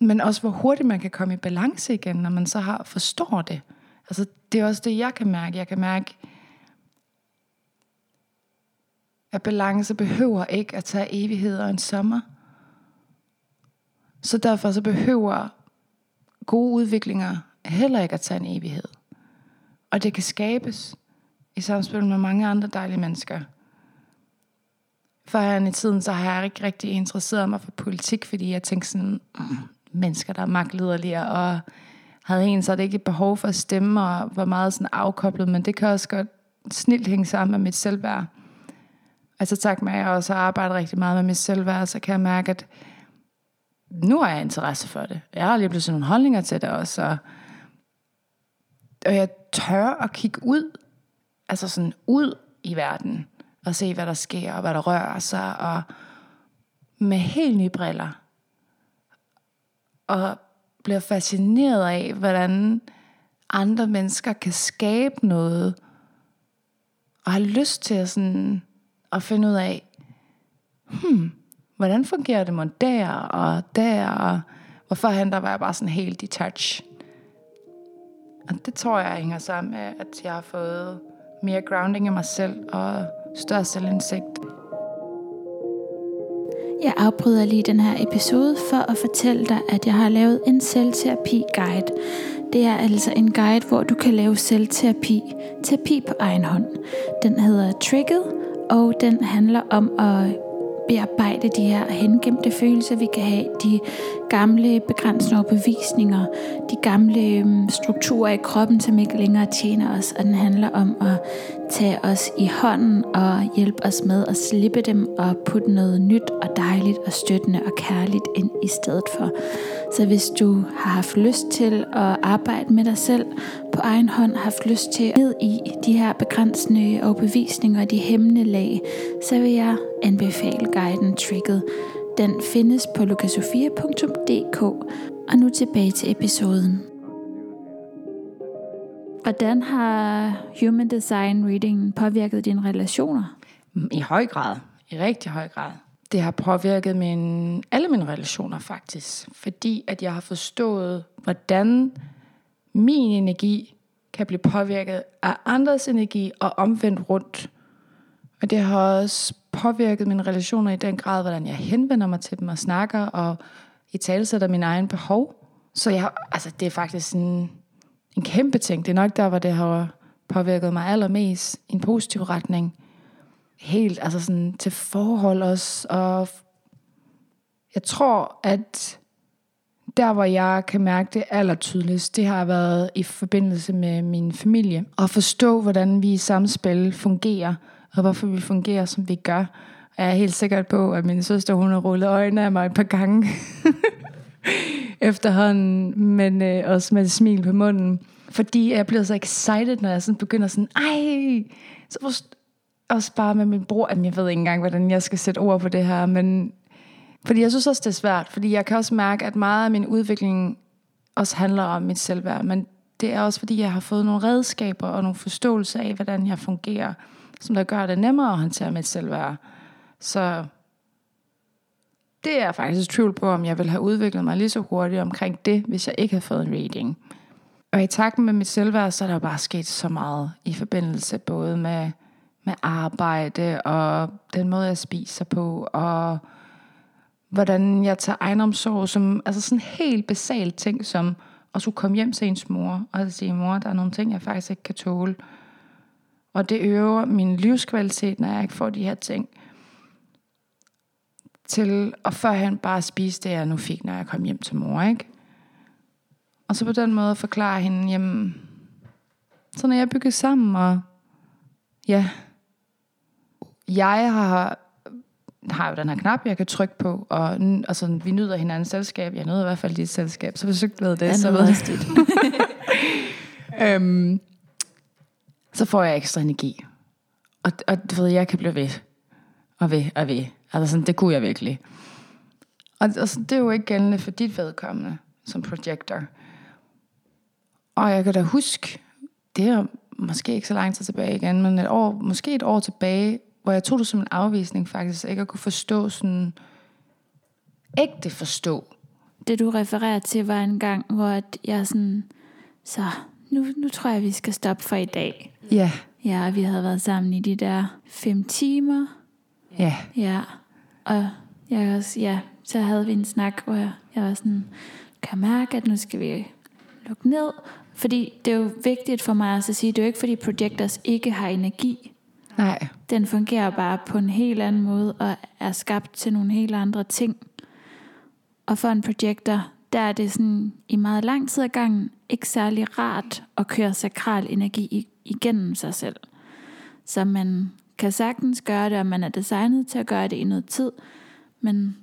Men også hvor hurtigt man kan komme i balance igen, når man så har forstår det. Altså det er også det, jeg kan mærke. Jeg kan mærke, at balance behøver ikke at tage evighed og en sommer. Så derfor så behøver gode udviklinger heller ikke at tage en evighed. Og det kan skabes i samspil med mange andre dejlige mennesker. Før i tiden, så har jeg ikke rigtig interesseret mig for politik, fordi jeg tænkte sådan, mm, mennesker, der er magtlederlige, og havde en så det ikke et behov for at stemme, og var meget sådan afkoblet, men det kan også godt snilt hænge sammen med mit selvværd. Altså tak med, at jeg også har arbejdet rigtig meget med mit selvværd, så kan jeg mærke, at nu har jeg interesse for det. Jeg har lige pludselig nogle holdninger til det også, og, og jeg tør at kigge ud, altså sådan ud i verden, og se, hvad der sker, og hvad der rører sig, og med helt nye briller. Og bliver fascineret af, hvordan andre mennesker kan skabe noget, og har lyst til at, sådan, at finde ud af, hmm, hvordan fungerer det mon der og der, og hvorfor han der var jeg bare sådan helt detached. Og det tror jeg hænger sammen med, at jeg har fået mere grounding i mig selv og større selvindsigt. Jeg afbryder lige den her episode for at fortælle dig, at jeg har lavet en selvterapi-guide. Det er altså en guide, hvor du kan lave selvterapi, terapi på egen hånd. Den hedder Trigget, og den handler om at bearbejde de her hengemte følelser, vi kan have, de gamle begrænsende overbevisninger, de gamle øhm, strukturer i kroppen, som ikke længere tjener os, og den handler om at tage os i hånden og hjælpe os med at slippe dem og putte noget nyt og dejligt og støttende og kærligt ind i stedet for. Så hvis du har haft lyst til at arbejde med dig selv på egen hånd, har haft lyst til at ned i de her begrænsende overbevisninger og de hemmende lag, så vil jeg anbefale guiden Tricket. Den findes på lukasofia.dk. Og nu tilbage til episoden. Hvordan har Human Design Reading påvirket dine relationer? I høj grad. I rigtig høj grad. Det har påvirket min, alle mine relationer faktisk. Fordi at jeg har forstået, hvordan min energi kan blive påvirket af andres energi og omvendt rundt. Og det har også påvirket mine relationer i den grad, hvordan jeg henvender mig til dem og snakker og i talsætter min egen behov. Så jeg, altså, det er faktisk en, en kæmpe ting. Det er nok der, hvor det har påvirket mig allermest i en positiv retning. Helt altså sådan til forhold også. Og jeg tror, at der, hvor jeg kan mærke det allertydeligst, det har været i forbindelse med min familie. Og forstå, hvordan vi i samspil fungerer – og hvorfor vi fungerer, som vi gør. Og jeg er helt sikker på, at min søster, hun har rullet øjnene af mig et par gange efterhånden, men øh, også med et smil på munden. Fordi jeg bliver så excited, når jeg sådan begynder sådan, ej, så forst- også bare med min bror, at jeg ved ikke engang, hvordan jeg skal sætte ord på det her, men fordi jeg synes også, det er svært, fordi jeg kan også mærke, at meget af min udvikling også handler om mit selvværd, men det er også fordi, jeg har fået nogle redskaber og nogle forståelse af, hvordan jeg fungerer som der gør det nemmere at håndtere mit selvværd. Så det er jeg faktisk tvivl på, om jeg ville have udviklet mig lige så hurtigt omkring det, hvis jeg ikke havde fået en reading. Og i takt med mit selvværd, så er der bare sket så meget i forbindelse både med, med arbejde og den måde, jeg spiser på, og hvordan jeg tager egenomsorg som altså sådan helt basalt ting, som at skulle komme hjem til ens mor og sige, mor, der er nogle ting, jeg faktisk ikke kan tåle. Og det øver min livskvalitet, når jeg ikke får de her ting. Til at førhen bare spise det, jeg nu fik, når jeg kom hjem til mor, ikke? Og så på den måde forklare hende, jamen, så når jeg bygger sammen, og ja, jeg har har jo den her knap, jeg kan trykke på, og altså, vi nyder hinandens selskab. Jeg nyder i hvert fald dit selskab, så hvis du ikke ved det, Jeg så ved også dit. øhm, så får jeg ekstra energi. Og, og du ved, jeg kan blive ved, og ved, og ved. Altså sådan, det kunne jeg virkelig. Og altså, det er jo ikke gældende for dit vedkommende som projector. Og jeg kan da huske, det er måske ikke så lang tid tilbage igen, men et år, måske et år tilbage, hvor jeg tog det som en afvisning faktisk, ikke at kunne forstå sådan, ægte forstå. Det du refererer til var en gang, hvor jeg sådan, så nu, nu tror jeg, vi skal stoppe for i dag. Ja, Ja, og vi havde været sammen i de der fem timer. ja, Ja, og jeg også, ja, så havde vi en snak, hvor jeg, jeg var sådan, kan jeg mærke, at nu skal vi lukke ned. Fordi det er jo vigtigt for mig også at sige, det er jo ikke fordi projectors ikke har energi nej, Den fungerer bare på en helt anden måde og er skabt til nogle helt andre ting. Og for en projektor, der er det sådan i meget lang tid ad gangen ikke særlig rart at køre sakral energi igennem sig selv. Så man kan sagtens gøre det, og man er designet til at gøre det i noget tid, men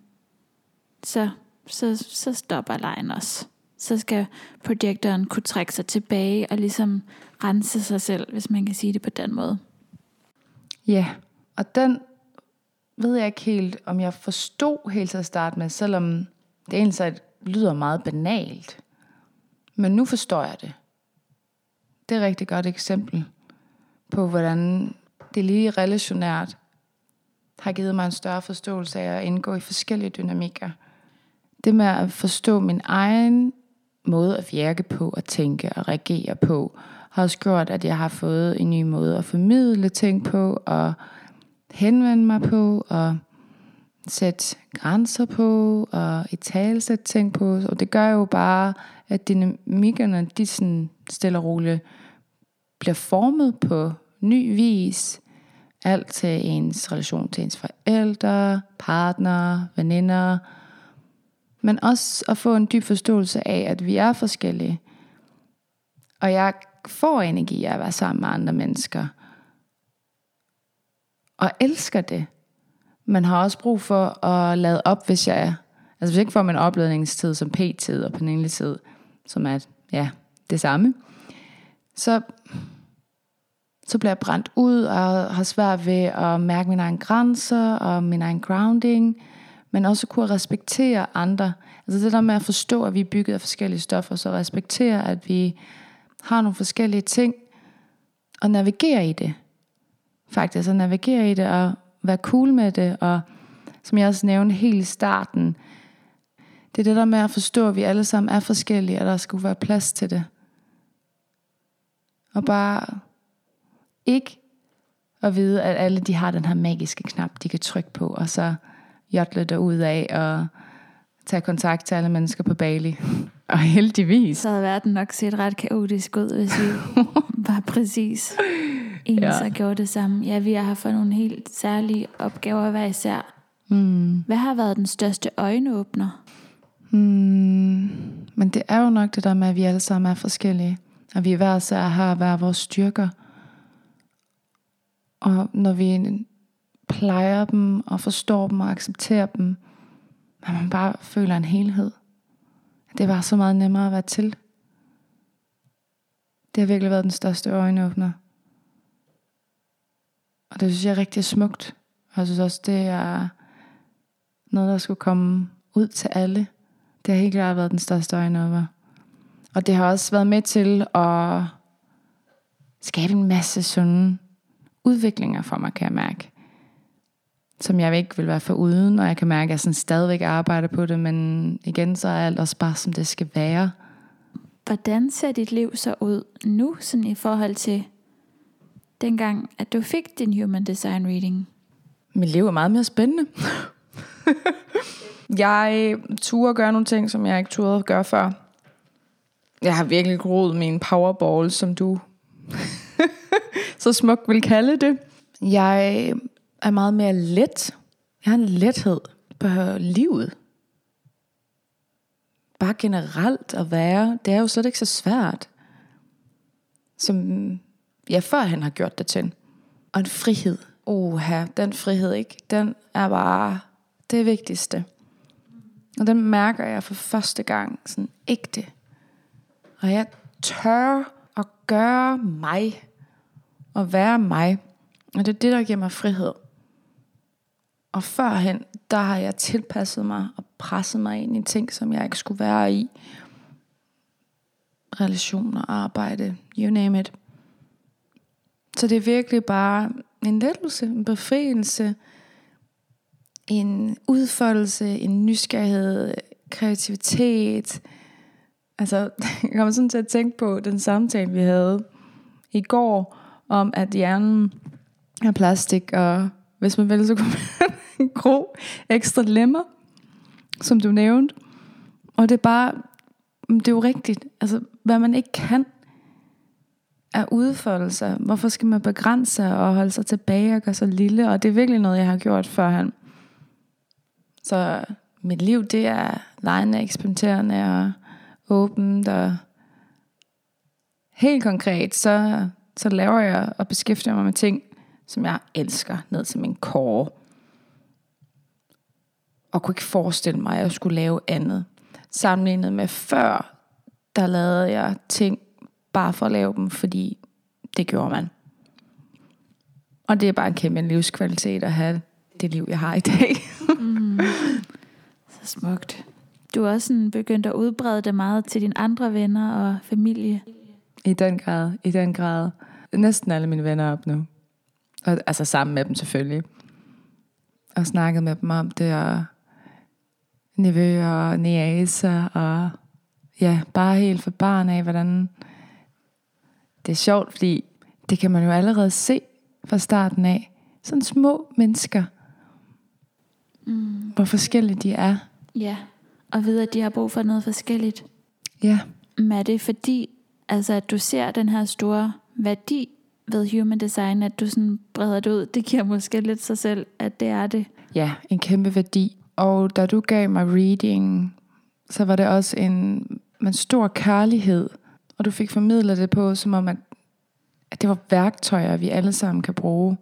så, så, så stopper lejen også. Så skal projektoren kunne trække sig tilbage og ligesom rense sig selv, hvis man kan sige det på den måde ja. Og den ved jeg ikke helt, om jeg forstod helt til at starte med, selvom det egentlig så lyder meget banalt. Men nu forstår jeg det. Det er et rigtig godt eksempel på, hvordan det lige relationært har givet mig en større forståelse af at indgå i forskellige dynamikker. Det med at forstå min egen måde at virke på, at tænke og reagere på, har også gjort, at jeg har fået en ny måde at formidle ting på, og henvende mig på, og sætte grænser på, og i tale sætte ting på. Og det gør jo bare, at dynamikkerne, de sådan stille og roligt bliver formet på ny vis. Alt til ens relation til ens forældre, partner, veninder. Men også at få en dyb forståelse af, at vi er forskellige. Og jeg får energi af at være sammen med andre mennesker. Og elsker det. Man har også brug for at lade op, hvis jeg er. Altså hvis jeg ikke får min opladningstid som p-tid og paneletid, som er ja, det samme, så, så bliver jeg brændt ud og har svært ved at mærke mine egne grænser og min egen grounding, men også kunne respektere andre. Altså det der med at forstå, at vi er bygget af forskellige stoffer, så respektere, at vi har nogle forskellige ting, og navigere i det. Faktisk at navigere i det og være cool med det, og som jeg også nævnte helt i starten, det er det der med at forstå, at vi alle sammen er forskellige, og der skulle være plads til det. Og bare ikke at vide, at alle de har den her magiske knap, de kan trykke på, og så jodle der ud af og tage kontakt til alle mennesker på Bali. Og heldigvis. Så havde verden nok set ret kaotisk ud, hvis vi var præcis ens Ja. og gjorde det samme. Ja, vi har fået nogle helt særlige opgaver hver især. Mm. Hvad har været den største øjenåbner? Hmm, men det er jo nok det der med, at vi alle sammen er forskellige. Og vi hver især har hver vores styrker. Og når vi plejer dem og forstår dem og accepterer dem, at man bare føler en helhed. Det var så meget nemmere at være til. Det har virkelig været den største øjenåbner. Og det synes jeg er rigtig smukt. Og jeg synes også, det er noget, der skulle komme ud til alle. Det har helt klart været den største øjenåbner. Og det har også været med til at skabe en masse sunde udviklinger for mig, kan jeg mærke. Som jeg ikke vil være for uden, og jeg kan mærke, at jeg sådan stadigvæk arbejder på det, men igen, så er alt også bare, som det skal være. Hvordan ser dit liv så ud nu, sådan i forhold til dengang, at du fik din Human Design Reading? Mit liv er meget mere spændende. jeg turde gøre nogle ting, som jeg ikke turde gøre før. Jeg har virkelig groet min powerball, som du så smukt vil kalde det. Jeg er meget mere let. Jeg har en lethed på livet. Bare generelt at være, det er jo slet ikke så svært, som jeg førhen har gjort det til. Og en frihed Oha, den frihed, ikke? Den er bare det vigtigste. Og den mærker jeg for første gang sådan ægte. Og jeg tør at gøre mig. Og være mig. Og det er det, der giver mig frihed. Og førhen, der har jeg tilpasset mig og presset mig ind i ting, som jeg ikke skulle være i. Relationer, arbejde, you name it. Så det er virkelig bare en lettelse, en befrielse, en udfoldelse, en nysgerrighed, kreativitet. Altså, jeg kommer sådan til at tænke på den samtale, vi havde i går, om at hjernen er plastik, og hvis man vil, så kunne man gro ekstra lemmer, som du nævnte. Og det er bare, det er jo rigtigt. Altså, hvad man ikke kan, er udfoldelse. Hvorfor skal man begrænse sig og holde sig tilbage og gøre sig lille? Og det er virkelig noget, jeg har gjort førhen. Så mit liv, det er lejende, eksperimenterende og åbent. Og helt konkret, så, så laver jeg og beskæftiger mig med ting, som jeg elsker, ned til min core. Og kunne ikke forestille mig, at jeg skulle lave andet. Sammenlignet med før, der lavede jeg ting bare for at lave dem, fordi det gjorde man. Og det er bare en kæmpe livskvalitet at have det liv, jeg har i dag. mm. Så smukt. Du har også sådan begyndt at udbrede det meget til dine andre venner og familie. I den grad, i den grad. Næsten alle mine venner op nu. Og, altså sammen med dem selvfølgelig. Og snakket med dem om det, og nevøer og næser, og ja, bare helt for barn af, hvordan det er sjovt, fordi det kan man jo allerede se fra starten af. Sådan små mennesker. Mm. Hvor forskellige de er. Ja, og ved at de har brug for noget forskelligt. Ja. Men er det fordi, altså at du ser den her store værdi ved human design, at du sådan breder det ud, det giver måske lidt sig selv, at det er det. Ja, en kæmpe værdi. Og da du gav mig reading, så var det også en, en stor kærlighed og du fik formidlet det på, som om, at, at det var værktøjer, vi alle sammen kan bruge.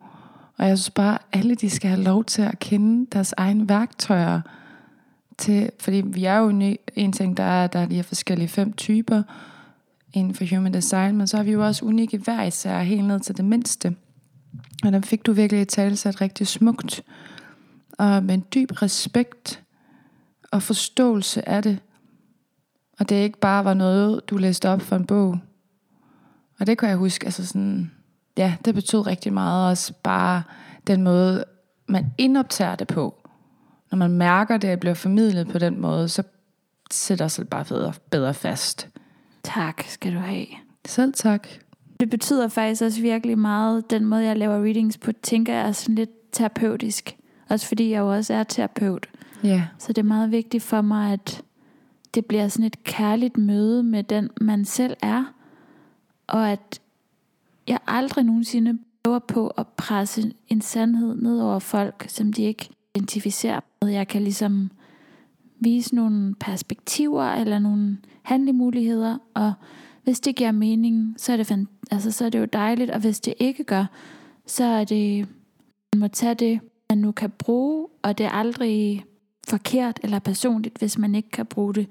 Og jeg synes bare, at alle de skal have lov til at kende deres egne værktøjer. Til, fordi vi er jo en, en ting, der er, der er de her forskellige fem typer inden for human design, men så er vi jo også unikke hver især, helt ned til det mindste. Og der fik du virkelig et talsat rigtig smukt, og med en dyb respekt og forståelse af det, og det ikke bare var noget, du læste op for en bog. Og det kan jeg huske, altså sådan, ja, det betød rigtig meget også bare den måde, man indoptager det på. Når man mærker det, at bliver formidlet på den måde, så sætter sig bare bedre, bedre fast. Tak skal du have. Selv tak. Det betyder faktisk også virkelig meget, den måde jeg laver readings på, tænker jeg er sådan lidt terapeutisk. Også fordi jeg jo også er terapeut. Ja. Yeah. Så det er meget vigtigt for mig, at det bliver sådan et kærligt møde med den, man selv er. Og at jeg aldrig nogensinde prøver på at presse en sandhed ned over folk, som de ikke identificerer med. Jeg kan ligesom vise nogle perspektiver eller nogle handlemuligheder, og hvis det giver mening, så er det, altså, så er det jo dejligt, og hvis det ikke gør, så er det, man må tage det, man nu kan bruge, og det er aldrig forkert eller personligt, hvis man ikke kan bruge det.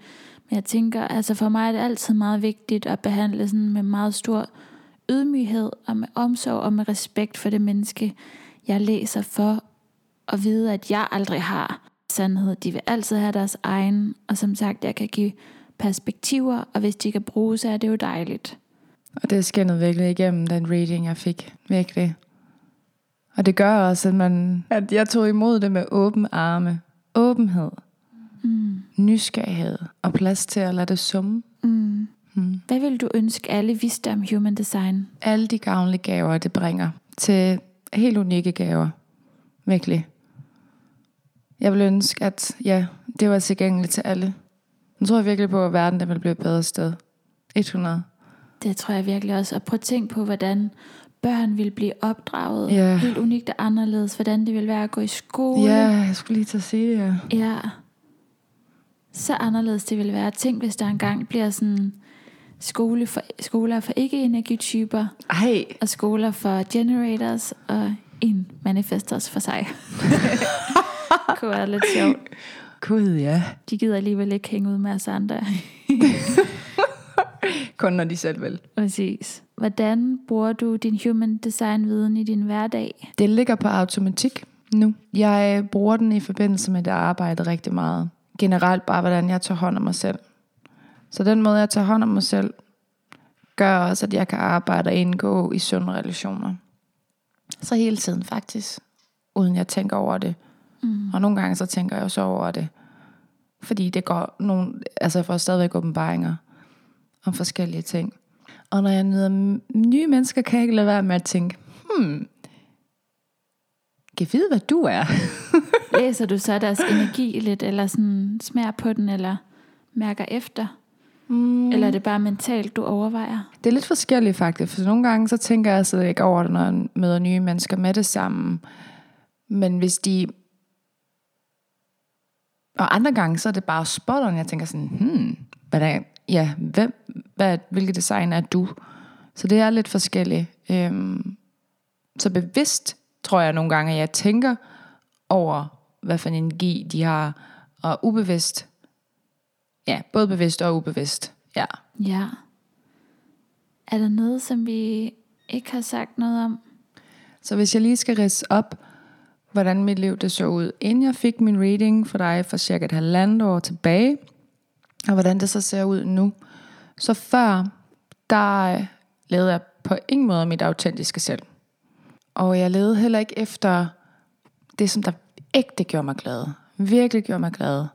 Men jeg tænker, altså for mig er det altid meget vigtigt at behandle sådan med meget stor ydmyghed og med omsorg og med respekt for det menneske, jeg læser for at vide, at jeg aldrig har sandhed. De vil altid have deres egen, og som sagt, jeg kan give perspektiver, og hvis de kan bruge, så er det jo dejligt. Og det skinnede virkelig igennem den reading, jeg fik. Virkelig. Og det gør også, at, man, at jeg tog imod det med åbne arme åbenhed, mm. nysgerrighed og plads til at lade det summe. Mm. Mm. Hvad vil du ønske alle vidste om human design? Alle de gavnlige gaver, det bringer til helt unikke gaver. Virkelig. Jeg vil ønske, at ja, det var tilgængeligt til alle. Jeg tror virkelig på, at verden den vil blive et bedre sted. 100. Det tror jeg virkelig også. Og prøv at tænke på, hvordan børn vil blive opdraget yeah. helt unikt og anderledes, hvordan det vil være at gå i skole. Ja, yeah, jeg skulle lige til at sige det, ja. Ja. Så anderledes det vil være. Tænk, hvis der engang bliver sådan skole for, skoler for ikke-energityper. Ej. Og skoler for generators. Og en manifestors for sig. det kunne være lidt sjovt. Gud, ja. De gider alligevel ikke hænge ud med os andre. Kun når de selv vil. Præcis. Hvordan bruger du din human design viden i din hverdag? Det ligger på automatik nu. Jeg bruger den i forbindelse med det arbejde rigtig meget. Generelt bare, hvordan jeg tager hånd om mig selv. Så den måde, jeg tager hånd om mig selv, gør også, at jeg kan arbejde og indgå i sunde relationer. Så hele tiden faktisk, uden jeg tænker over det. Mm. Og nogle gange så tænker jeg også over det. Fordi det går nogle, altså jeg får stadigvæk åbenbaringer om forskellige ting. Og når jeg møder nye mennesker, kan jeg ikke lade være med at tænke, hmm, kan vide, hvad du er? Læser du så deres energi lidt, eller sådan smager på den, eller mærker efter? Mm. Eller er det bare mentalt, du overvejer? Det er lidt forskelligt faktisk, for nogle gange så tænker jeg altså ikke over det, når jeg møder nye mennesker med det samme. Men hvis de... Og andre gange, så er det bare spot on. Jeg tænker sådan, hmm, er, ja, hvem, hvad, hvilket design er du? Så det er lidt forskelligt. Øhm, så bevidst tror jeg nogle gange, at jeg tænker over, hvad for en energi de har, og ubevidst, ja, både bevidst og ubevidst, ja. Ja. Er der noget, som vi ikke har sagt noget om? Så hvis jeg lige skal ridse op, hvordan mit liv det så ud, inden jeg fik min reading for dig for cirka et halvandet år tilbage, og hvordan det så ser ud nu. Så før, der øh, levede jeg på ingen måde mit autentiske selv. Og jeg levede heller ikke efter det, som der ægte gjorde mig glad. Virkelig gjorde mig glad.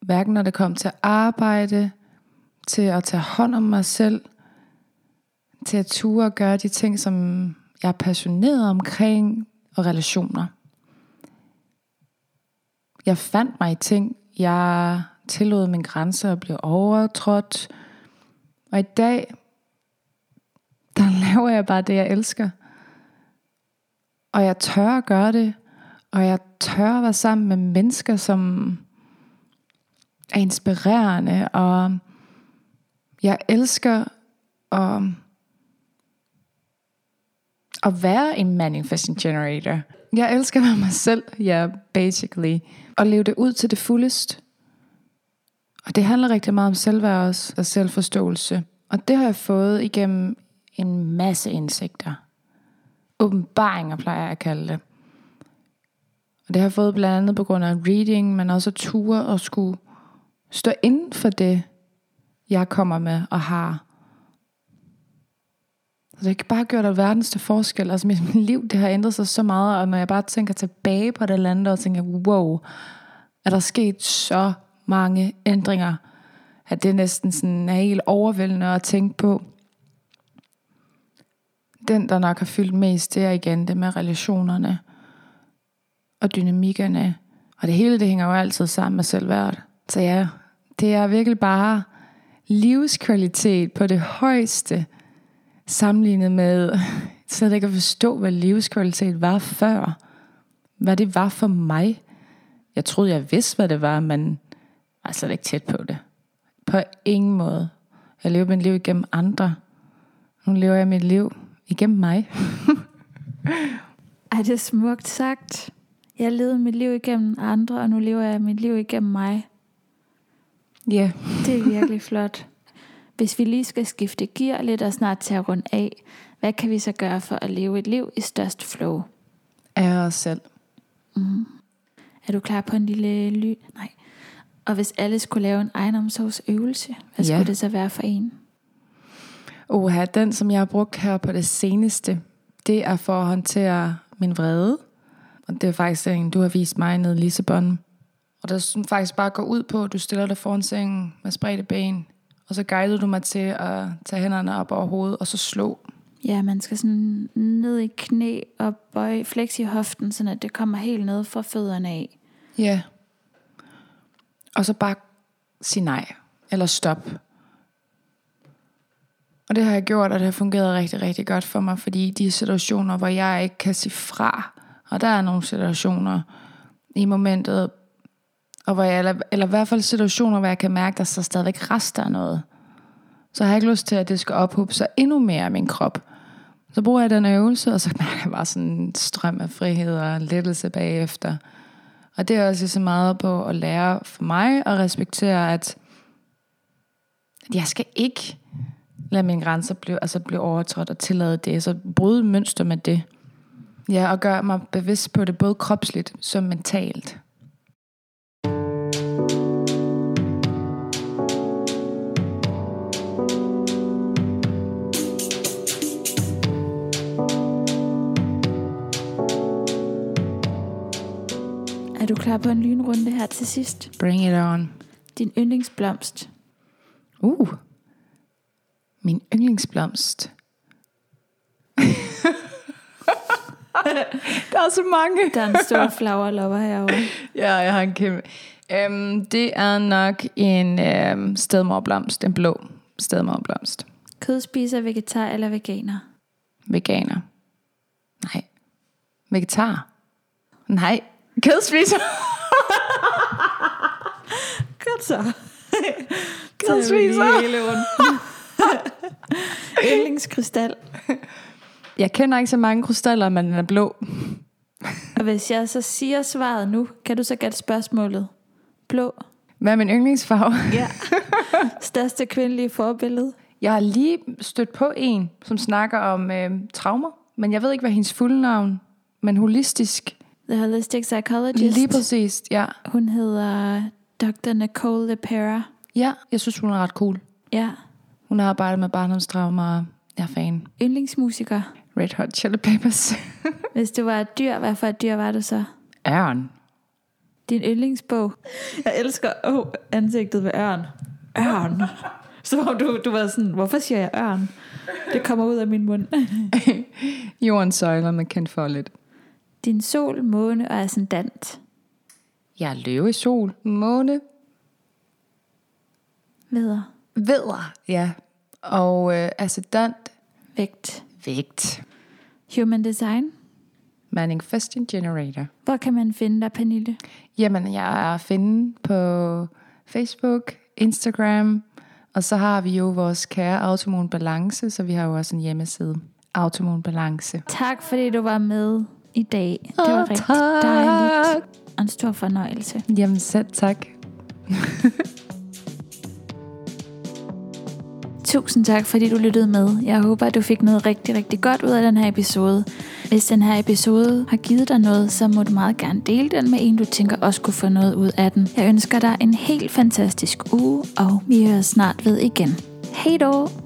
Hverken når det kom til arbejde, til at tage hånd om mig selv, til at ture og gøre de ting, som jeg er passioneret omkring, og relationer. Jeg fandt mig i ting, jeg tillod min grænse at blive overtrådt. Og i dag, der laver jeg bare det, jeg elsker. Og jeg tør at gøre det. Og jeg tør at være sammen med mennesker, som er inspirerende. Og jeg elsker at, at være en manifesting generator. Jeg elsker at være mig selv, ja, yeah, basically. Og leve det ud til det fuldest. Og det handler rigtig meget om selvværd også, og selvforståelse. Og det har jeg fået igennem en masse indsigter. Åbenbaringer plejer jeg at kalde det. Og det har jeg fået blandt andet på grund af reading, men også ture og skulle stå inden for det, jeg kommer med og har. Så det har bare gjort det verdens til forskel. Altså mit liv, det har ændret sig så meget, og når jeg bare tænker tilbage på det land, og tænker, wow, er der sket så mange ændringer, at det næsten sådan er helt overvældende at tænke på. Den, der nok har fyldt mest, det er igen det med relationerne og dynamikkerne. Og det hele, det hænger jo altid sammen med selvværd. Så ja, det er virkelig bare livskvalitet på det højeste, sammenlignet med, så jeg ikke at forstå, hvad livskvalitet var før. Hvad det var for mig. Jeg troede, jeg vidste, hvad det var, men jeg er slet ikke tæt på det. På ingen måde. Jeg lever mit liv igennem andre. Nu lever jeg mit liv igennem mig. er det smukt sagt? Jeg levede mit liv igennem andre, og nu lever jeg mit liv igennem mig. Ja. Yeah. Det er virkelig flot. Hvis vi lige skal skifte gear lidt og snart tage rundt af, hvad kan vi så gøre for at leve et liv i størst flow? Af os selv. Mm. Er du klar på en lille lyd? Nej. Og hvis alle skulle lave en egenomsorgsøvelse, hvad ja. skulle det så være for en? Oha, den som jeg har brugt her på det seneste, det er for at håndtere min vrede. Og det er faktisk en, du har vist mig nede i Lissabon. Og der faktisk bare går ud på, at du stiller dig foran sengen med spredte ben, og så guider du mig til at tage hænderne op over hovedet, og så slå. Ja, man skal sådan ned i knæ og bøje, flex i hoften, så det kommer helt ned fra fødderne af. Ja. Og så bare sige nej, eller stop. Og det har jeg gjort, og det har fungeret rigtig, rigtig godt for mig, fordi de situationer, hvor jeg ikke kan sige fra, og der er nogle situationer i momentet, og hvor jeg, eller, eller i hvert fald situationer, hvor jeg kan mærke, at der så stadigvæk rester af noget. Så har jeg ikke lyst til, at det skal ophobe sig endnu mere af min krop. Så bruger jeg den øvelse, og så mærker jeg bare sådan en strøm af frihed og lettelse bagefter. Og det er også så meget på at lære for mig at respektere, at, at jeg skal ikke lade mine grænser blive, altså blive overtrådt og tillade det. Så bryde mønster med det. Ja, og gøre mig bevidst på det, både kropsligt som mentalt. Er du klar på en lynrunde her til sidst? Bring it on. Din yndlingsblomst. Uh. Min yndlingsblomst. der er så mange. Der er en stor flower lover herovre. Ja, jeg har en kæmpe. Um, det er nok en um, stedmorblomst. En blå stedmorblomst. Kødspiser, vegetar eller veganer? Veganer. Nej. Vegetar. Nej. Kødspiser. Godt så. Kødspiser. Hele Yndlingskrystal. Jeg kender ikke så mange krystaller, men den er blå. Og hvis jeg så siger svaret nu, kan du så gætte spørgsmålet? Blå. Hvad er min yndlingsfarve? Ja. Største kvindelige forbillede. Jeg har lige stødt på en, som snakker om øh, traumer, men jeg ved ikke, hvad hendes fulde navn, men holistisk. The Holistic Psychologist. Lige præcis, ja. Hun hedder Dr. Nicole LePera. Ja, jeg synes, hun er ret cool. Ja. Hun har arbejdet med barndomstraumer. Jeg er fan. Yndlingsmusiker. Red Hot Chili Peppers. Hvis du var et dyr, hvad for et dyr var du så? Ørn. Din yndlingsbog. Jeg elsker oh, ansigtet ved ørn. Ørn. Så du, du var sådan, hvorfor siger jeg ørn? Det kommer ud af min mund. Jordens søjler med Ken Follett. Din sol, måne og ascendant. Jeg er løve i sol. Måne. Videre. Vedder. Ja. Og øh, ascendant. Vægt. Vægt. Human design. Manifesting Generator. Hvor kan man finde dig, Pernille? Jamen, jeg er at finde på Facebook, Instagram, og så har vi jo vores kære Automon Balance, så vi har jo også en hjemmeside. Automon Balance. Tak fordi du var med i dag. Det var Åh, rigtig tak. dejligt. Og en stor fornøjelse. Jamen, selv tak. Tusind tak, fordi du lyttede med. Jeg håber, at du fik noget rigtig, rigtig godt ud af den her episode. Hvis den her episode har givet dig noget, så må du meget gerne dele den med en, du tænker også kunne få noget ud af den. Jeg ønsker dig en helt fantastisk uge, og vi hører snart ved igen. Hej då!